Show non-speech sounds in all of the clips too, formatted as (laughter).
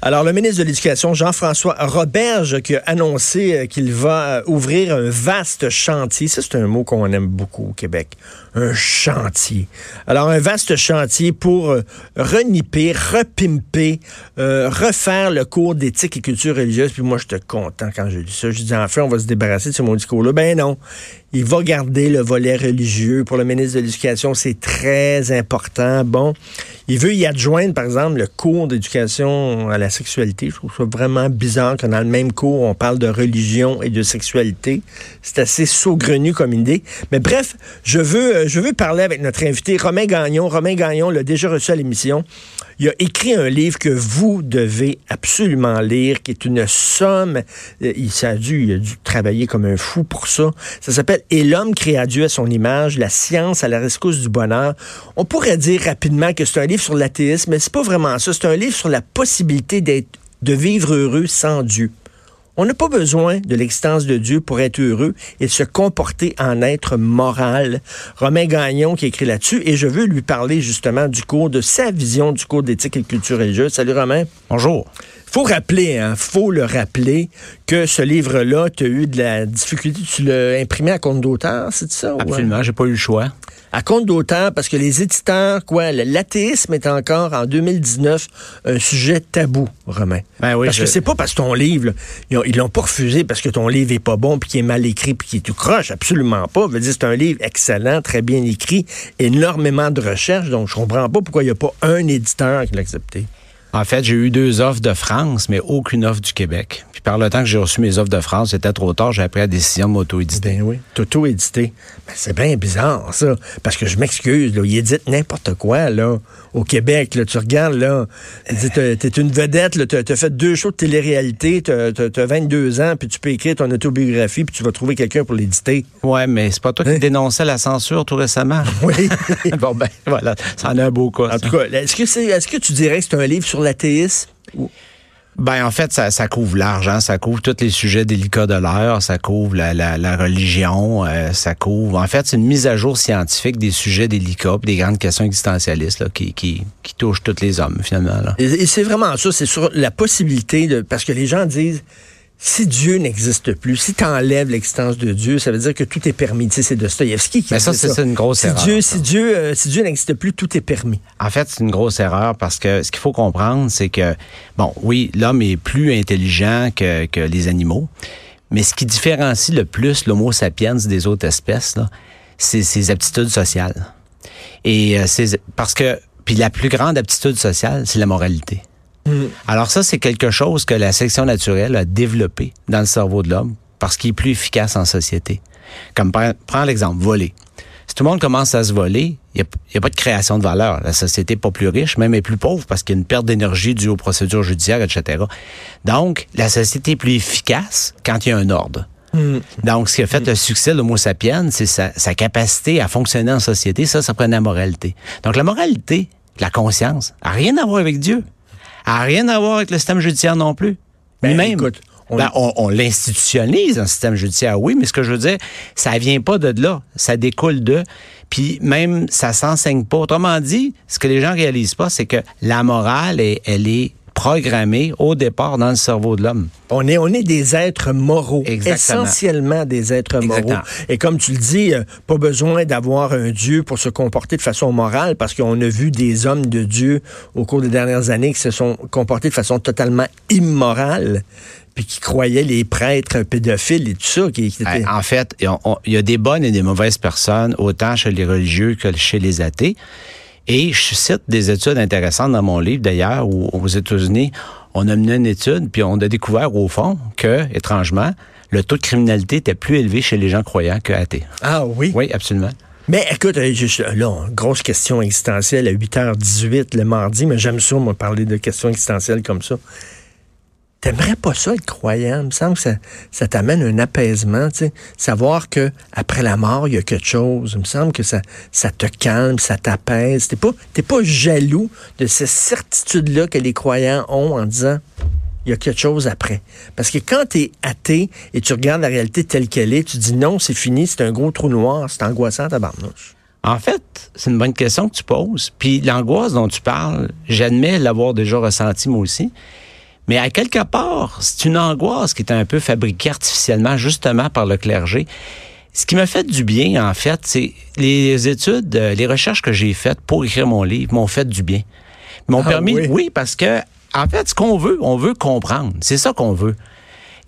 Alors, le ministre de l'Éducation, Jean-François Roberge, qui a annoncé euh, qu'il va euh, ouvrir un vaste chantier. Ça, c'est un mot qu'on aime beaucoup au Québec. Un chantier. Alors, un vaste chantier pour euh, reniper, repimper, refaire le cours d'éthique et culture religieuse. Puis moi, j'étais content quand j'ai dit ça. Je dis, enfin, on va se débarrasser de ce mot discours-là. Ben non. Il va garder le volet religieux. Pour le ministre de l'Éducation, c'est très important. Bon, il veut y adjoindre, par exemple, le cours d'éducation à la sexualité. Je trouve ça vraiment bizarre que dans le même cours, on parle de religion et de sexualité. C'est assez saugrenu comme idée. Mais bref, je veux, je veux parler avec notre invité, Romain Gagnon. Romain Gagnon l'a déjà reçu à l'émission. Il a écrit un livre que vous devez absolument lire, qui est une somme. Euh, il, dû, il a dû travailler comme un fou pour ça. Ça s'appelle Et l'homme créa Dieu à son image, la science à la rescousse du bonheur. On pourrait dire rapidement que c'est un livre sur l'athéisme, mais c'est pas vraiment ça. C'est un livre sur la possibilité d'être, de vivre heureux sans Dieu. On n'a pas besoin de l'existence de Dieu pour être heureux et se comporter en être moral. Romain Gagnon qui écrit là-dessus et je veux lui parler justement du cours, de sa vision du cours d'éthique et de culture religieuse. Salut Romain. Bonjour. Faut rappeler, hein, faut le rappeler que ce livre-là, tu as eu de la difficulté, tu l'as imprimé à compte d'auteur, c'est ça? Absolument, j'ai pas eu le choix à compte d'auteur parce que les éditeurs, quoi, l'athéisme est encore en 2019 un sujet tabou, Romain. Ben oui, parce que c'est pas parce que ton livre, ils l'ont pas refusé parce que ton livre est pas bon puis qu'il est mal écrit puis qu'il est tout croche, absolument pas. Veut dire c'est un livre excellent, très bien écrit, énormément de recherches, donc je comprends pas pourquoi il n'y a pas un éditeur qui l'a accepté. En fait, j'ai eu deux offres de France, mais aucune offre du Québec. Puis par le temps que j'ai reçu mes offres de France, c'était trop tard, j'ai pris la décision de m'auto-éditer. Ben oui, t'auto-éditer. Ben, c'est bien bizarre, ça. Parce que je m'excuse, là, il édite n'importe quoi, là, au Québec. Là, tu regardes, là, t'es une vedette, là, t'as fait deux shows de télé-réalité, t'as as 22 ans, puis tu peux écrire ton autobiographie, puis tu vas trouver quelqu'un pour l'éditer. Ouais, mais c'est pas toi qui hein? dénonçais la censure tout récemment. Oui. (laughs) bon, ben, voilà, ça en a un beau cas. En tout cas, est-ce que, est, est-ce que tu dirais que c'est un livre sur l'athéisme? Ben en fait, ça, ça couvre l'argent, ça couvre tous les sujets délicats de l'heure, ça couvre la, la, religion, euh, ça couvre. En fait, c'est une mise à jour scientifique des sujets délicats, des grandes questions existentialistes là, qui, qui, qui touchent tous les hommes finalement. Là. et c'est vraiment ça, c'est sur la possibilité de, parce que les gens disent si Dieu n'existe plus, si tu enlèves l'existence de Dieu, ça veut dire que tout est permis. Tu sais, c'est Dostoïevski qui Mais ça, c'est une grosse erreur. Dieu, si Dieu, euh, si Dieu n'existe plus, tout est permis. En fait, c'est une grosse erreur parce que ce qu'il faut comprendre, c'est que, bon, oui, l'homme est plus intelligent que, que, les animaux, mais ce qui différencie le plus l'Homo sapiens des autres espèces, c'est ses aptitudes sociales. Et euh, c'est parce que, puis la plus grande aptitude sociale, c'est la moralité. Mm. Alors ça, c'est quelque chose que la sélection naturelle a développé dans le cerveau de l'homme parce qu'il est plus efficace en société. Comme prends l'exemple, voler. Si tout le monde commence à se voler, il n'y a, pas de création de valeur. La société n'est pas plus riche, même est plus pauvre parce qu'il y a une perte d'énergie due aux procédures judiciaires, etc. Donc, la société est plus efficace quand il y a un ordre. Mm. Donc, ce qui a fait le succès de l'Homo sapiens, c'est sa, sa, capacité à fonctionner en société. Ça, ça prenait la moralité. Donc, la moralité, la conscience, n'a rien à voir avec Dieu a rien à voir avec le système judiciaire non plus. Ben, même. Ben, on, on, l'institutionnalise un système judiciaire, oui, mais ce que je veux dire, ça vient pas de là, ça découle de. Puis même, ça s'enseigne pas. Autrement dit, ce que les gens réalisent pas, c'est que la morale, elle est programmé au départ dans le cerveau de l'homme. On est, on est des êtres moraux, essentiellement des êtres moraux. Et comme tu le dis, euh, pas besoin d'avoir un Dieu pour se comporter de façon morale, parce qu'on a vu des hommes de Dieu au cours des dernières années qui se sont comportés de façon totalement immorale puis qui croyaient les prêtres pédophiles et tout ça. Qui, En fait, il y a des bonnes et des mauvaises personnes, autant chez les religieux que chez les athées. Et je cite des études intéressantes dans mon livre, d'ailleurs, où aux États-Unis, on a mené une étude, puis on a découvert au fond que, étrangement, le taux de criminalité était plus élevé chez les gens croyants que athées. Ah oui? Oui, absolument. Mais écoute, euh, là, grosse question existentielle à 8h18 le mardi, mais j'aime ça, moi, parler de questions existentielles comme ça. T'aimerais pas ça être croyant? Il me semble que ça, t'amène un apaisement, tu sais. Savoir que après la mort, il y a quelque chose. Il me semble que ça, ça te calme, ça t'apaise. T'es pas, t'es pas jaloux de cette certitude-là que les croyants ont en disant il y a quelque chose après. Parce que quand tu es athée et tu regardes la réalité telle qu'elle est, tu dis non, c'est fini, c'est un gros trou noir, c'est angoissant ta barnouche. En fait, c'est une bonne question que tu poses. Puis l'angoisse dont tu parles, j'admets l'avoir déjà ressenti moi aussi. Mais à quelque part, c'est une angoisse qui est un peu fabriquée artificiellement, justement par le clergé. Ce qui m'a fait du bien, en fait, c'est les études, euh, les recherches que j'ai faites pour écrire mon livre m'ont fait du bien. M'ont ah permis, oui. parce que, en fait, ce qu'on veut, on veut comprendre. C'est ça qu'on veut.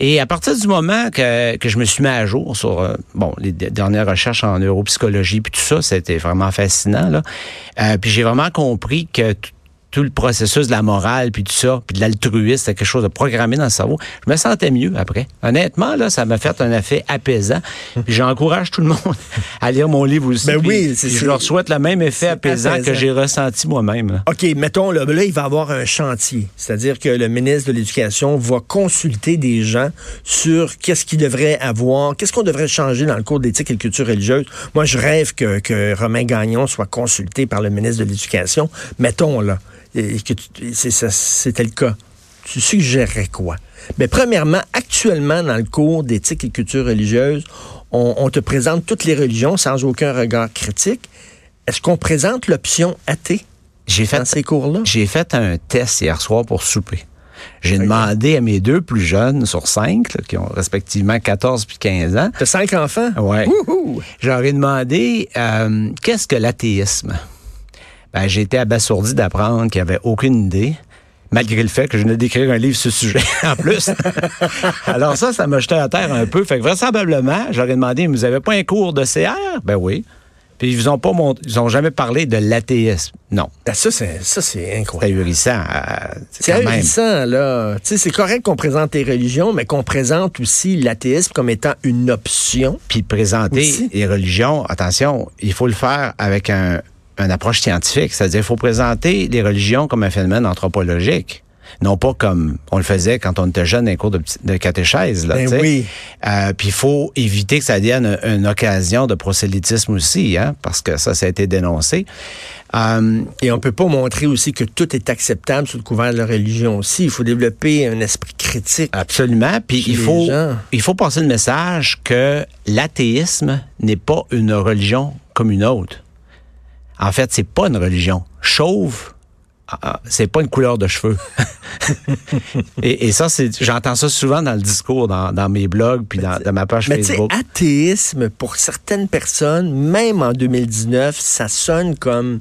Et à partir du moment que, que je me suis mis à jour sur euh, bon les dernières recherches en neuropsychologie puis tout ça, c'était vraiment fascinant là. Euh, puis j'ai vraiment compris que tout le processus de la morale, puis tout ça, puis de l'altruisme, c'est quelque chose de programmé dans le cerveau. Je me sentais mieux après. Honnêtement, là, ça m'a fait un effet apaisant. J'encourage tout le monde (laughs) à lire mon livre aussi. Ben oui, je leur souhaite le même effet apaisant, que j'ai ressenti moi-même. OK, mettons, là, là, il va y avoir un chantier. C'est-à-dire que le ministre de l'Éducation va consulter des gens sur qu'est-ce qu'il devrait avoir, qu'est-ce qu'on devrait changer dans le cours d'éthique et de culture religieuse. Moi, je rêve que, que Romain Gagnon soit consulté par le ministre de l'Éducation. Mettons, là et que c'était le cas, tu suggérerais quoi? Mais premièrement, actuellement, dans le cours d'éthique et culture religieuse, on, te présente toutes les religions sans aucun regard critique. Est-ce qu'on présente l'option athée j'ai fait, dans ces cours-là? J'ai fait un test hier soir pour souper. J'ai demandé à mes deux plus jeunes sur cinq, qui ont respectivement 14 puis 15 ans. T'as cinq enfants? Oui. J'aurais demandé euh, qu'est-ce que l'athéisme? Ben, j'ai été abasourdi d'apprendre qu'il n'y avait aucune idée malgré le fait que je venais d'écrire un livre sur ce sujet (laughs) en plus. Alors ça, ça m'a jeté à terre un peu. Fait que vraisemblablement, j'aurais demandé, vous avez pas un cours de CR? Ben oui. Puis ils vous ont pas ils ont jamais parlé de l'athéisme. Non. Ben ça, c'est, ça, c'est incroyable. C'est ahurissant. Euh, c'est ahurissant, là. Tu sais, c'est correct qu'on présente les religions, mais qu'on présente aussi l'athéisme comme étant une option. Puis présenter les religions, attention, il faut le faire avec un, une approche scientifique, c'est-à-dire il faut présenter les religions comme un phénomène anthropologique non pas comme on le faisait quand on était jeune dans les cours de, de catéchèse. Là, ben oui. Euh, puis il faut éviter que ça devienne une, occasion de prosélytisme aussi, hein, parce que ça, ça a été dénoncé. Euh, Et on peut pas montrer aussi que tout est acceptable sous le couvert de la religion aussi. Il faut développer un esprit critique. Absolument. Puis il faut, il faut passer le message que l'athéisme n'est pas une religion comme une autre. En fait, c'est pas une religion. Chauve, ah, ah, c'est pas une couleur de cheveux. (laughs) et, ça, j'entends ça souvent dans le discours, dans, mes blogs, puis dans, ma page Facebook. Mais athéisme, pour certaines personnes, même en 2019, ça sonne comme,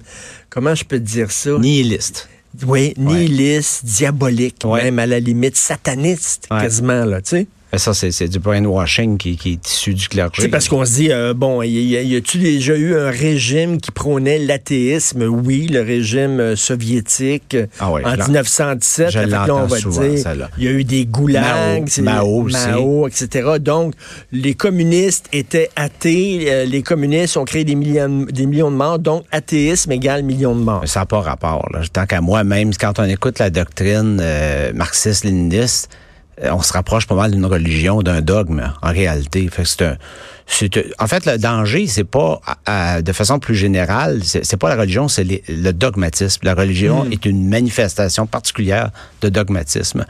comment je peux dire ça? Nihiliste. Oui, nihiliste, diabolique, même à la limite sataniste, quasiment, là, tu sais. Ben, ça, c'est du brainwashing qui, qui, est issu du clergé. C'est parce qu'on se dit, euh, bon, y, a-tu déjà eu un régime qui prônait l'athéisme? Oui, le régime euh, soviétique ah en 1917. Je là, on va dire, il y a eu des goulags, Mao, Mao, etc. Donc, les communistes étaient athées. Euh, les communistes ont créé des millions, des millions de morts. Donc, athéisme égale millions de morts. Ça n'a pas rapport. Là. Tant qu'à moi, même quand on écoute la doctrine marxiste-léniniste, on se rapproche pas mal d'une religion, d'un dogme, en réalité. Fait c'est un, en fait, le danger, c'est pas, de façon plus générale, c'est pas la religion, c'est le dogmatisme. La religion hmm. est une manifestation particulière de dogmatisme.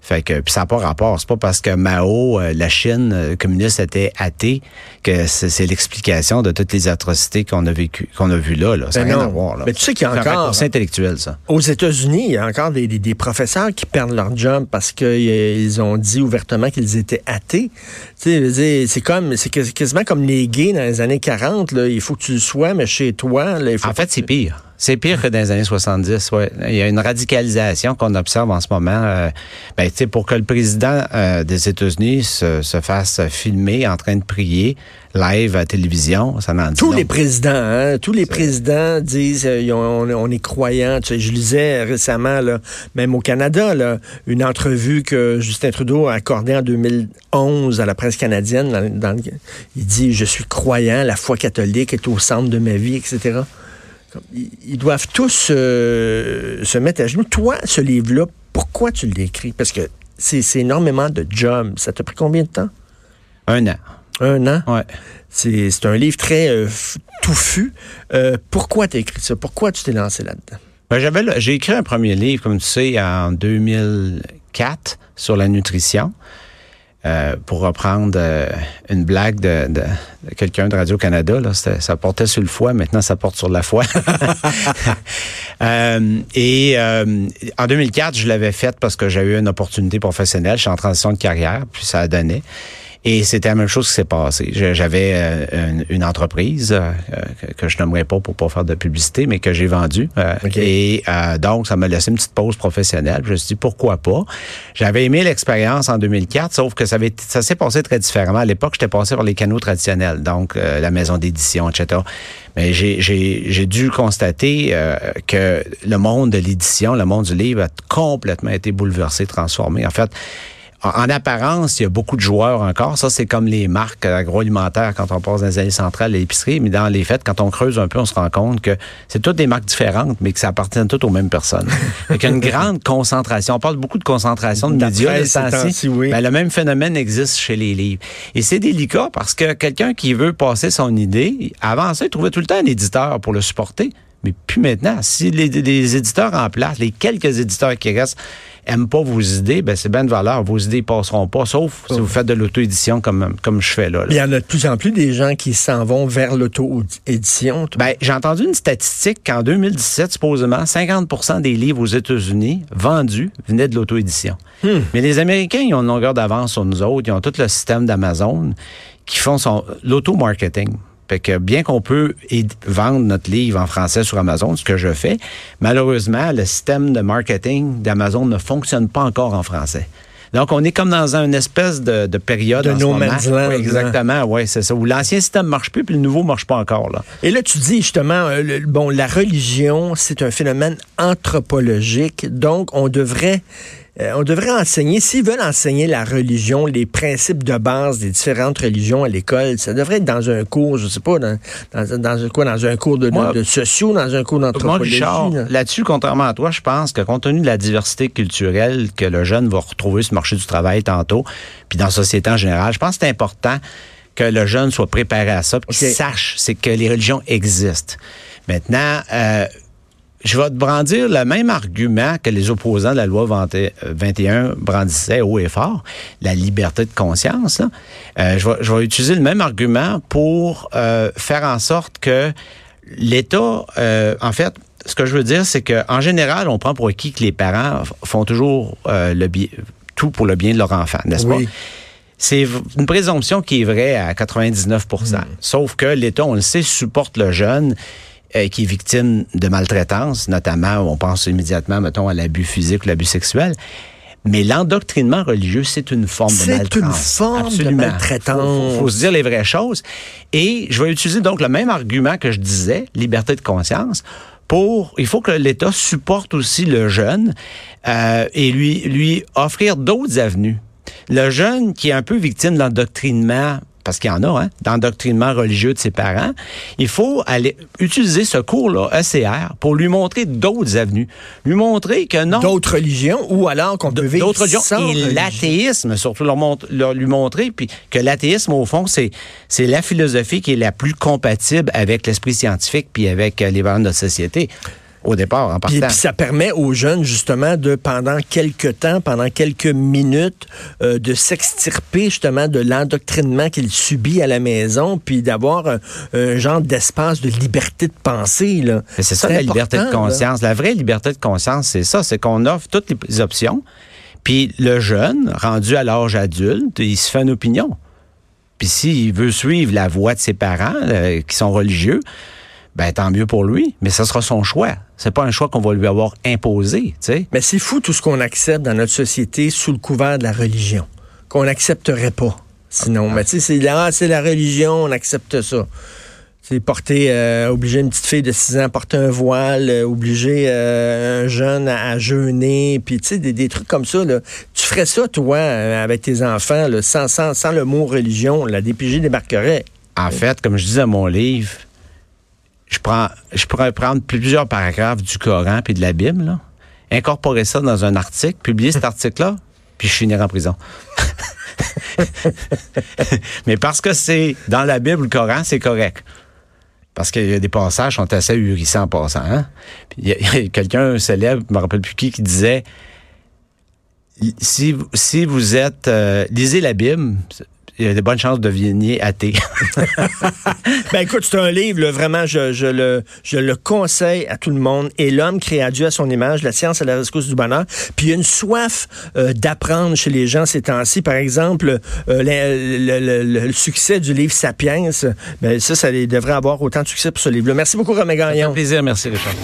Fait que puis ça n'a pas rapport. C'est pas parce que Mao, euh, la Chine euh, communiste était athée que c'est l'explication de toutes les atrocités qu'on a vécu, qu'on a vues là. là. Ça n'a ben rien à voir. Là. Mais tu sais qu'il y a encore. C'est intellectuel, ça. Aux États-Unis, il y a encore des, des, professeurs qui perdent leur job parce qu'ils ont dit ouvertement qu'ils étaient athées. Tu sais, c'est comme, c'est quasiment comme les gays dans les années 40. Là. Il faut que tu le sois, mais chez toi, là, il faut En fait, c'est pire C'est pire que dans les années 70. Ouais. Il y a une radicalisation qu'on observe en ce moment. Euh, ben, pour que le président euh, des États-Unis se, se, fasse filmer en train de prier live à télévision, ça m'en dit. Tous les présidents, hein, tous les présidents disent euh, on, on, est croyants. Tu sais, je lisais récemment, là, même au Canada, là, une entrevue que Justin Trudeau a accordée en 2011 à la presse canadienne. Dans, dans, il dit je suis croyant, la foi catholique est au centre de ma vie, etc ils doivent tous euh, se mettre à genoux. Toi, ce livre-là, pourquoi tu l'as écrit? Parce que c'est énormément de jobs. Ça t'a pris combien de temps? Un an. Un an? Ouais. C'est un livre très euh, touffu. Euh, pourquoi tu as écrit ça? Pourquoi tu t'es lancé là-dedans? Ben, J'ai écrit un premier livre, comme tu sais, en 2004 sur la nutrition. Euh, pour reprendre euh, une blague de, de, quelqu'un de Radio-Canada, là, ça portait sur le foie, maintenant ça porte sur la foi. (laughs) euh, et euh, en 2004, je l'avais faite parce que j'ai eu une opportunité professionnelle, je suis en transition de carrière, puis ça a donné. Et c'était la même chose qui s'est passé. J'avais euh, une, entreprise euh, que je nommerai pas pour pas faire de publicité, mais que j'ai vendue. Euh, et donc, ça m'a laissé une petite pause professionnelle. Je me suis dit, pourquoi pas? J'avais aimé l'expérience en 2004, sauf que ça, avait, ça s'est passé très différemment. À l'époque, j'étais passé par les canaux traditionnels, donc la maison d'édition, etc. Mais j'ai dû constater que le monde de l'édition, le monde du livre a complètement été bouleversé, transformé. En fait, en apparence, il y a beaucoup de joueurs encore. Ça, c'est comme les marques agroalimentaires quand on passe dans les années centrales, l'épicerie. Mais dans les faits, quand on creuse un peu, on se rend compte que c'est toutes des marques différentes, mais que ça appartient toutes aux mêmes personnes. Il y a une (laughs) grande concentration. On parle beaucoup de concentration de médias. oui. ben, le même phénomène existe chez les livres. Et c'est délicat parce que quelqu'un qui veut passer son idée, avant ça, il trouvait tout le temps un éditeur pour le supporter. Mais plus maintenant. Si les, les, éditeurs en place, les quelques éditeurs qui restent, aiment pas vos idées, ben c'est bien de valeur. Vos idées passeront pas, sauf si vous faites de l'auto-édition comme, comme je fais là, Il y en a de plus en plus des gens qui s'en vont vers l'auto-édition. Ben, j'ai entendu une statistique qu'en 2017, supposément, 50% des livres aux États-Unis vendus venaient de l'auto-édition. Hmm. Mais les Américains, ils ont une longueur d'avance sur nous autres. Ils ont tout le système d'Amazon qui font son l'auto-marketing. Fait que bien qu'on peut vendre notre livre en français sur Amazon, ce que je fais, malheureusement, le système de marketing d'Amazon ne fonctionne pas encore en français. Donc, on est comme dans une espèce de, période de en no man's land. exactement, oui, c'est ça. Où l'ancien système marche plus, puis le nouveau marche pas encore. Là. Et là, tu dis justement, euh, bon, la religion, c'est un phénomène anthropologique, donc on devrait euh, on devrait enseigner, s'ils veulent enseigner la religion, les principes de base des différentes religions à l'école, ça devrait être dans un cours, je sais pas, dans, dans, quoi, dans un cours de, de, sociaux, dans un cours d'anthropologie. Là-dessus, contrairement à toi, je pense que compte tenu de la diversité culturelle que le jeune va retrouver sur le marché du travail tantôt, puis dans la société en général, je pense que c'est important que le jeune soit préparé à ça, qu'il sache c'est que les religions existent. Maintenant, euh, je vais te brandir le même argument que les opposants de la loi 21 euh, brandissaient haut et fort, la liberté de conscience. Euh, je, vais, utiliser le même argument pour euh, faire en sorte que l'État, en fait, ce que je veux dire, c'est qu'en général, on prend pour acquis que les parents font toujours le tout pour le bien de leur enfant, n'est-ce pas? C'est une présomption qui est vraie à 99% hmm. Sauf que l'État, on le sait, supporte le jeune euh, qui est victime de maltraitance, notamment, on pense immédiatement, mettons, à l'abus physique ou l'abus sexuel. Mais l'endoctrinement religieux, c'est une forme de maltraitance. C'est une forme de maltraitance. Il faut, se dire les vraies choses. Et je vais utiliser donc le même argument que je disais, liberté de conscience, pour, il faut que l'État supporte aussi le jeune euh, et lui, lui offrir d'autres avenues. Le jeune qui est un peu victime de l'endoctrinement parce qu'il y en a, hein, d'endoctrinement religieux de ses parents, il faut aller utiliser ce cours-là, ECR, pour lui montrer d'autres avenues. Lui montrer que non. D'autres religions, ou alors qu'on peut vivre D'autres religions. Et l'athéisme, surtout leur, lui montrer, puis que l'athéisme, au fond, c'est, c'est la philosophie qui est la plus compatible avec l'esprit scientifique puis avec euh, les valeurs de notre société au départ, en partant. Puis, ça permet aux jeunes, justement, de, pendant quelques temps, pendant quelques minutes, euh, de s'extirper, justement, de l'endoctrinement qu'il subit à la maison, puis d'avoir un, genre d'espace de liberté de pensée. Là. C'est ça, la liberté de conscience. La vraie liberté de conscience, c'est ça, c'est qu'on offre toutes les options, puis le jeune, rendu à l'âge adulte, il se fait une opinion. Puis s'il veut suivre la voie de ses parents, euh, qui sont religieux, ben tant mieux pour lui, mais ce sera son choix. C'est pas un choix qu'on va lui avoir imposé, tu sais. Mais c'est fou tout ce qu'on accepte dans notre société sous le couvert de la religion, qu'on n'accepterait pas. Sinon, ah. mais tu sais, c'est la, c'est la religion, on accepte ça. C'est porter, euh, obliger une petite fille de 6 ans à porter un voile, euh, obliger euh, un jeune à, jeûner, puis tu sais, des, trucs comme ça. Là. Tu ferais ça, toi, avec tes enfants, là, sans, sans, sans le mot religion, la DPJ débarquerait. En fait, comme je dis dans mon livre, je prends, je pourrais prendre plusieurs paragraphes du Coran puis de la Bible, là, incorporer ça dans un article, publier cet article-là, puis je finirai en prison. (laughs) Mais parce que c'est dans la Bible, le Coran, c'est correct. Parce qu'il y a des passages qui sont assez ahurissants en passant. Hein? Il y a, quelqu'un célèbre, je me rappelle plus qui, qui disait si, si vous êtes... Euh, lisez la Bible, il y a de bonnes chances de devenir athée. (laughs) ben écoute, c'est un livre, vraiment, je, le, je le conseille à tout le monde. Et l'homme créé à Dieu à son image, la science à la rescousse du bonheur. Puis il y a une soif euh, d'apprendre chez les gens ces temps-ci. Par exemple, euh, le, succès du livre Sapiens, ben ça, ça devrait avoir autant de succès pour ce livre-là. Merci beaucoup, Romain Gagnon. plaisir, merci Richard.